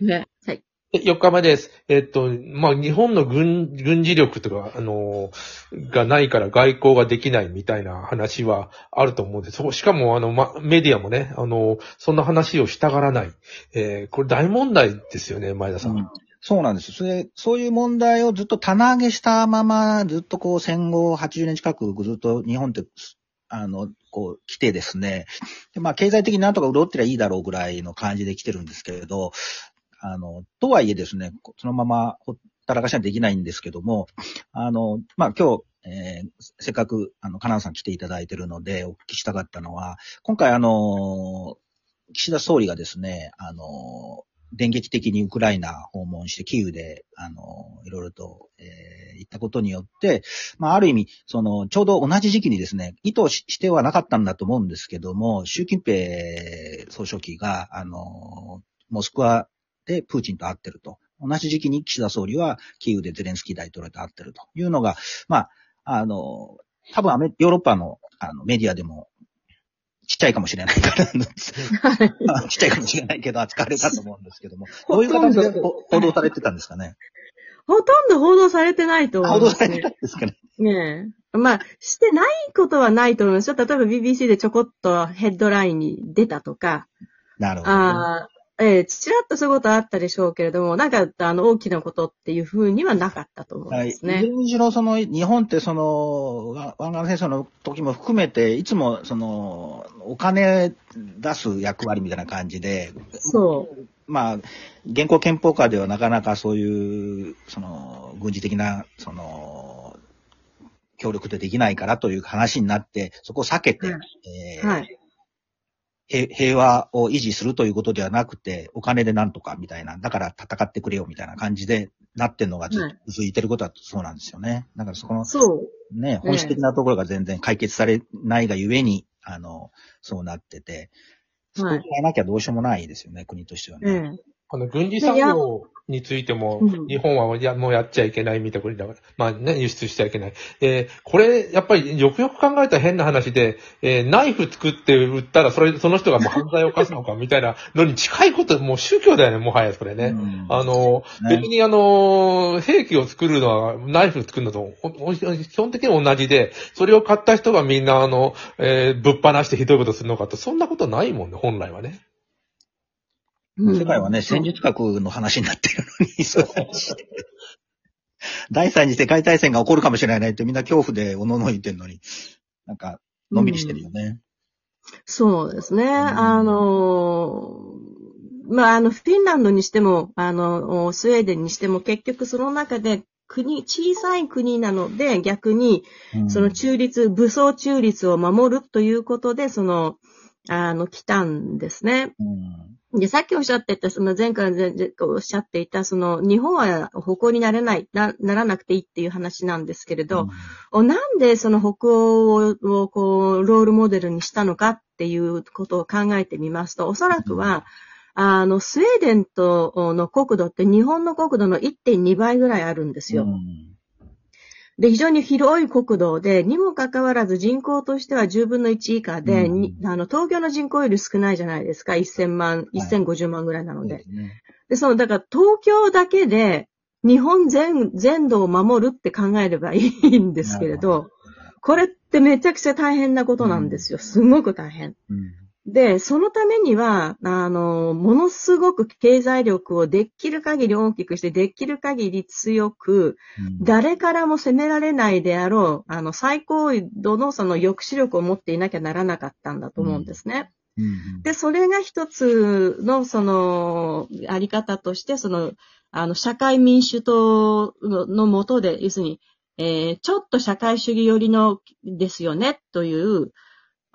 ね。はい。4日目です。えっと、まあ、日本の軍、軍事力とか、あの、がないから外交ができないみたいな話はあると思うんです。そこしかも、あの、ま、メディアもね、あの、そんな話をしたがらない。えーこれ大問題ですよね、前田さん。うんそうなんです。それ、そういう問題をずっと棚上げしたまま、ずっとこう戦後80年近くずっと日本って、あの、こう来てですね。でまあ経済的になんとか潤ってりゃいいだろうぐらいの感じで来てるんですけれど、あの、とはいえですね、そのままほったらかしはできないんですけども、あの、まあ今日、えーせっかく、あの、カナンさん来ていただいてるので、お聞きしたかったのは、今回あの、岸田総理がですね、あの、電撃的にウクライナ訪問して、キーウで、あの、いろいろと、えー行ったことによって、まあ、ある意味、その、ちょうど同じ時期にですね、意図ししてはなかったんだと思うんですけども、習近平総書記が、あの、モスクワでプーチンと会ってると。同じ時期に岸田総理はキーウでゼレンスキー大統領と会ってるというのが、まあ、あの、多分アメヨーロッパのあのメディアでも、ちっちゃいかもしれないから、まあちっちゃいかもしれないけど、扱われたと思うんですけども、どういう形でほ報道されてたんですかね？ほとんど報道されてないと思報いますね道されてたんですかね？ねえ。まあ、してないことはないと思いますよ。例えば BBC でちょこっとヘッドラインに出たとか、なるほどね、ああ、ええちらっとそういうことはあったでしょうけれども、なんか、あの、大きなことっていうふうにはなかったと思うんはい。いずですね。れにしろ、その、日本ってその、わ湾岸戦争の時も含めて、いつも、その、お金出す役割みたいな感じで、そう。まあ、現行憲法下ではなかなかそういう、その、軍事的な、その、協力でできないからという話になって、そこを避けて、はいえーはい。平平和を維持するということではなくて、お金でなんとかみたいな、だから戦ってくれよみたいな感じでなってんのがずっと続いてることはそうなんですよね。だからそこの、そう。ね、本質的なところが全然解決されないがゆえに、あの、そうなってて、そこを変えなきゃどうしようもないですよね、国としてはえね。えあの、軍事産業についてもうん、日本はやもうやっちゃいけないみたいな国だから、まあね、輸出しちゃいけない。えーこれ、やっぱりよくよく考えたら変な話で、えーナイフ作って売ったら、それ、その人がもう犯罪を犯すのかみたいな のに近いこと、もう宗教だよね、もはやそれね。うんあの、ね別にあの、兵器を作るのは、ナイフ作るのと、基本的に同じで、それを買った人がみんなあの、えーぶっ放してひどいことするのかと、そんなことないもんね、本来はね。うん。世界はね、戦術核の話になっているのに、そう。して第三次世界大戦が起こるかもしれないってみんな恐怖でおののいてんのに、なんか、のんびりしてるよね。そうですね。ん。あの、まあ、あの、フィンランドにしても、あの、スウェーデンにしても、結局その中で国、小さい国なので、逆に、うん。その中立、武装中立を守るということで、その、あの、来たんですね。うんで、さっきおっしゃってた、その前回おっしゃっていた、その、日本は北欧になれない、な、ならなくていいっていう話なんですけれど、おなんでその北欧ををこう、ロールモデルにしたのかっていうことを考えてみますと、おそらくは、あの、スウェーデンとの国土って日本の国土の1.2倍ぐらいあるんですよ。うんで、非常に広い国土で、にもかかわらず人口としては10分の1以下で、うんにあの、東京の人口より少ないじゃないですか。1000万、1050万ぐらいなので。ですねで、その、だから東京だけで日本全、全土を守るって考えればいいんですけれど、これってめちゃくちゃ大変なことなんですよ。すごく大変。うんで、そのためには、あの、ものすごく経済力をできる限り大きくして、できる限り強く、うん。誰からも責められないであろう、あの、最高度のその抑止力を持っていなきゃならなかったんだと思うんですね。うん。で、それが一つの、その、あり方として、その、あの、社会民主党ののもとで、要するに、えーちょっと社会主義寄りのですよね、という、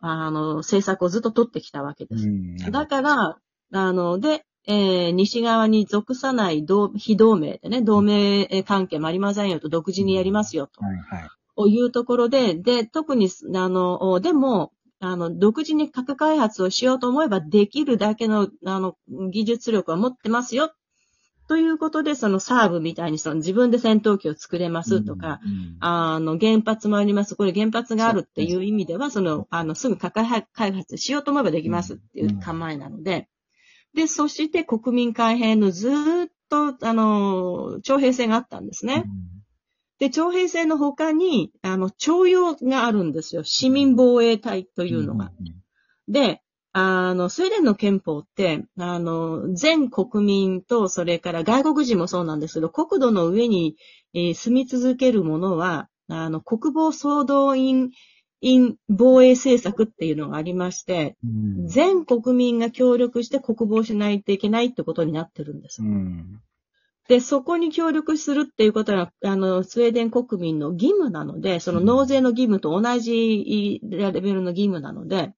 あの、政策をずっと取ってきたわけです。うんだから、あの、で、えー西側に属さない同非同盟でね、同盟関係もありませんよと、独自にやりますよと。はいはい。をいうところで、で、特に、あの、でも、あの、独自に核開発をしようと思えばできるだけの、あの、技術力を持ってますよ。ということで、そのサーブみたいにその自分で戦闘機を作れますとか、うん、あの、原発もあります。これ原発があるっていう意味では、その、あの、すぐ核開発しようと思えばできますっていう構えなので、で、そして国民改変のずーっと、あの、徴兵制があったんですね。で、徴兵制の他に、あの、徴用があるんですよ。市民防衛隊というのが。で、あの、スウェーデンの憲法って、あの、全国民と、それから外国人もそうなんですけど、国土の上に、えー住み続ける者は、あの、国防総動員、員防衛政策っていうのがありまして、うん全国民が協力して国防しないといけないってことになってるんです。うんで、そこに協力するっていうことは、あの、スウェーデン国民の義務なので、その納税の義務と同じレベルの義務なので、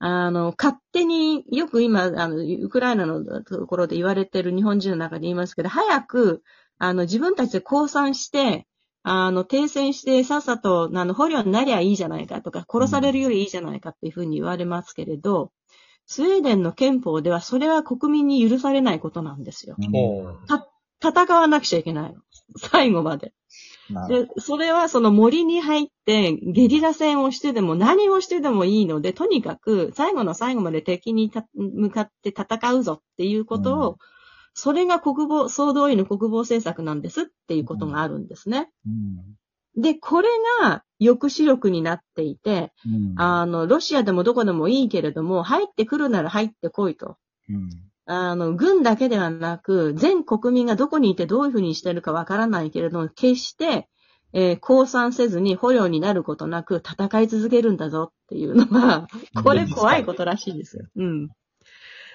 あの、勝手に、よく今、あの、ウクライナのところで言われてる日本人の中で言いますけど、早く、あの、自分たちで降参して、あの、停戦して、さっさと、あの、捕虜になりゃいいじゃないかとか、殺されるよりいいじゃないかっていうふうに言われますけれど、スウェーデンの憲法では、それは国民に許されないことなんですよ。も戦わなくちゃいけないの。最後まで。で、それはその森に入ってゲリラ戦をしてでも何をしてでもいいので、とにかく最後の最後まで敵にた向かって戦うぞっていうことを、うん。それが国防、総動員の国防政策なんですっていうことがあるんですね。うん。で、これが抑止力になっていて、うん。あの、ロシアでもどこでもいいけれども、入ってくるなら入ってこいと。うんあの、軍だけではなく、全国民がどこにいてどういうふうにしてるかわからないけれども、決して、えー降参せずに捕虜になることなく戦い続けるんだぞっていうのが、これ怖いことらしいですよ。うん。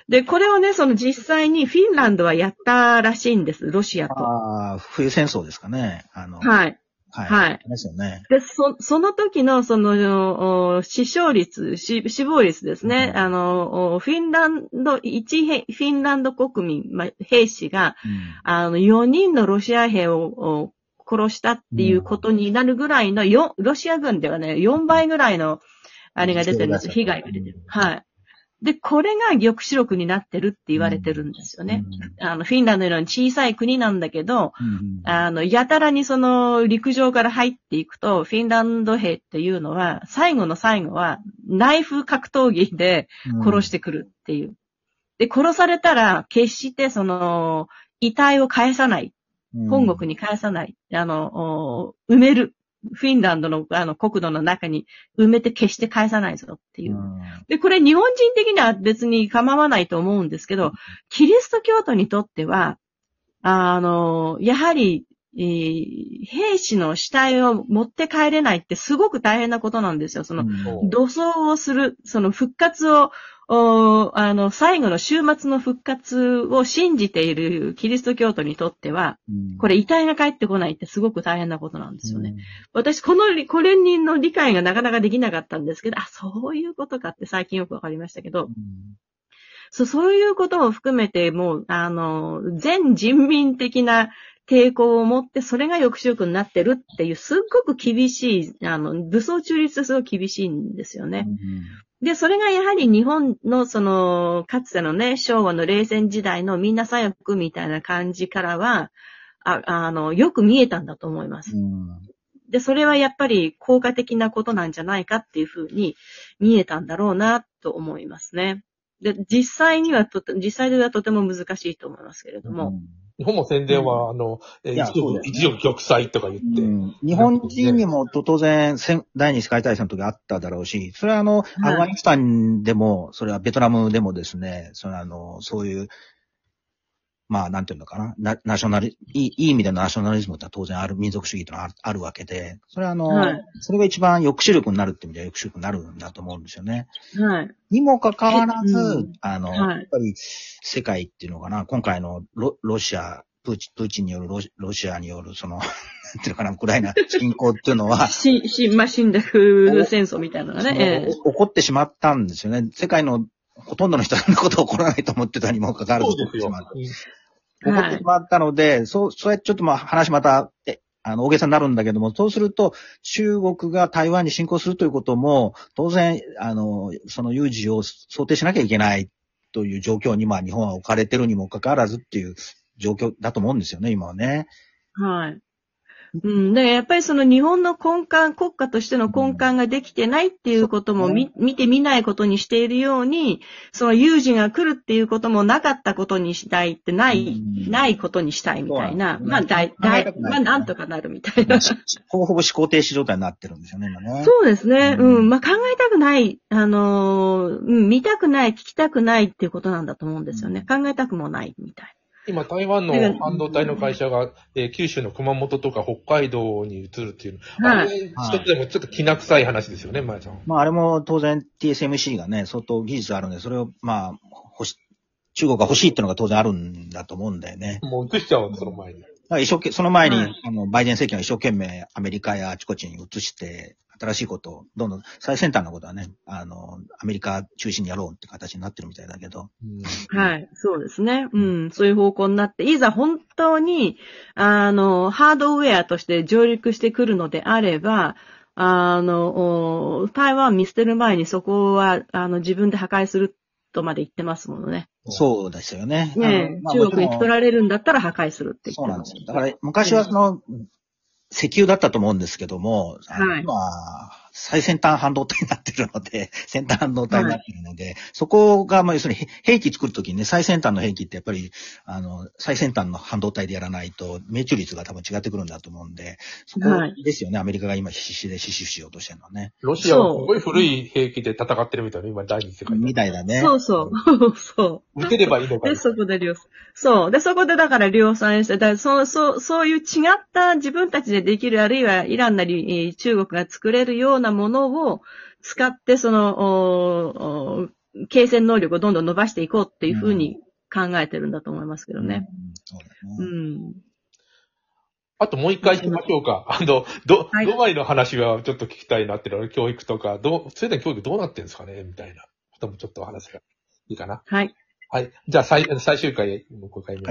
で、これをね、その実際にフィンランドはやったらしいんです、ロシアと。ああ、冬戦争ですかね。あの、はい。はい。はいですよね。で、そ、その時の、その、お死傷率、死死亡率ですね。うんあの、おフィンランド、一へフィンランド国民、まあ、兵士が、あの、4人のロシア兵をお殺したっていうことになるぐらいの、よロシア軍ではね、4倍ぐらいの、あれが出てるんです。被害が出てる。はい。で、これが抑止力になってるって言われてるんですよね。あの、フィンランドのように小さい国なんだけど、うん。あの、やたらにその陸上から入っていくと、フィンランド兵っていうのは、最後の最後は、ナイフ格闘技で殺してくるっていう。で、殺されたら、決してその、遺体を返さない。本国に返さない。あの、お埋める。フィンランドのあの国土の中に埋めて決して返さないぞっていうう。んで、これ日本人的には別に構わないと思うんですけど、キリスト教徒にとっては、あの、やはり、えー兵士の死体を持って帰れないってすごく大変なことなんですよ。その、うん土葬をする、その復活を、おあの、最後の終末の復活を信じているキリスト教徒にとっては、これ遺体が帰ってこないってすごく大変なことなんですよね。。私、この、これにの理解がなかなかできなかったんですけど、あ、そういうことかって最近よくわかりましたけどう、んそう、そういうことも含めて、もう、あの、全人民的な抵抗を持って、それが抑止力になってるっていう、すっごく厳しい、あの、武装中立ですごく厳しいんですよね。で、それがやはり日本のその、かつてのね、昭和の冷戦時代のみんな左翼みたいな感じからは、ああの、よく見えたんだと思います。うんで、それはやっぱり効果的なことなんじゃないかっていうふうに見えたんだろうなと思いますね。で、実際にはとて、実際ではとても難しいと思いますけれども。日本も宣伝は、あの、えーいや一そうだよね。億一億玉砕とか言って、うん。日本人にも当然、戦第二次世界大戦の時あっただろうし、それはあの、いアフガニスタンでも、それはベトナムでもですね、それはあの、そういう、まあ、なんていうのかな、ナナショナリ、いいいい意味でのナショナリズムって当然ある、民族主義というのはあるあるわけで、それはあの、はいそれが一番抑止力になるって意味では抑止力になるんだと思うんですよね。はい。にもかかわらず、えうんあの、はいやっぱり世界っていうのかな、今回のロロシア、プーチン、プーチンによるロシロシアによる、その、なんていうのかな、ウクライナ侵攻っていうのは、し、し、まあ、死んだ風戦争みたいなのがね。起こってしまったんですよね。世界のほとんどの人はそんなこと起こらないと思ってたにもかかわらずそうですよ。起こってしまったので、そう、そうやってちょっとまあ話また、え、あの、大げさになるんだけども、そうすると、中国が台湾に侵攻するということも、当然、あの、その有事を想定しなきゃいけないという状況に、まあ日本は置かれてるにもかかわらずっていう状況だと思うんですよね、今はね。はい。うん。だからやっぱりその日本の根幹、国家としての根幹ができてないっていうことも見,、見てみないことにしているように、その有事が来るっていうこともなかったことにしたいってない、うんないことにしたいみたいな。まあ、だい、考だいえたく、ないまあ、なんとかなるみたいな。ほぼほぼ思考停止状態になってるんですよね、今ね。そうですね。うんうん。まあ、考えたくない、あのーうん、見たくない、聞きたくないっていうことなんだと思うんですよね。考えたくもないみたい今、台湾の半導体の会社が、えー九州の熊本とか北海道に移るっていうの。はいあれ、一つでもちょっと気な臭い話ですよね、まやちゃん。まあ、あれも当然 TSMC がね、相当技術あるんで、それを、まあ、欲し、中国が欲しいっていうのが当然あるんだと思うんだよね。もう移しちゃうその前に。だから一生懸その前に、はいあの、バイデン政権は一生懸命アメリカやあちこちに移して、新しいことを、どんどん最先端のことはね、あの、アメリカ中心にやろうって形になってるみたいだけど。な。はい。そうですね。うん。そういう方向になって、いざ本当に、あの、ハードウェアとして上陸してくるのであれば、あの、お台湾見捨てる前にそこは、あの、自分で破壊するとまで言ってますものね。そうですよね。ねまあ中国に取られるんだったら破壊するって言ってそうなんですよ。だから、昔はその、石油だったと思うんですけども、はい最先端半導体になってるので、先端半導体になってるので、そこが、まあ、要するに兵器作るときにね、最先端の兵器ってやっぱり、あの、最先端の半導体でやらないと、命中率が多分違ってくるんだと思うんで、そこはいですよね、アメリカが今必死で死守しようとしてるのはね。ロシアはすごい古い兵器で戦ってるみたいな、今第二次世界みたいだね。そうそう。そう。打てればいいのかで、そこで量産。そう。で、そこでだから量産して、だからそう、そう、そういう違った自分たちでできる、あるいはイランなり、えー中国が作れるようなものを使って、その、継戦能力をどんどん伸ばしていこうっていうふうに考えてるんだと思いますけどね。うんそうだうね。ん。あともう一回行きましょうか。あの、ど、はいドバイの話はちょっと聞きたいなっていうのは、教育とか、どう、スウェーデン教育どうなってるんですかね？みたいなこともちょっとお話がいいかな。はい。はい。じゃあ最、最終回、5回目。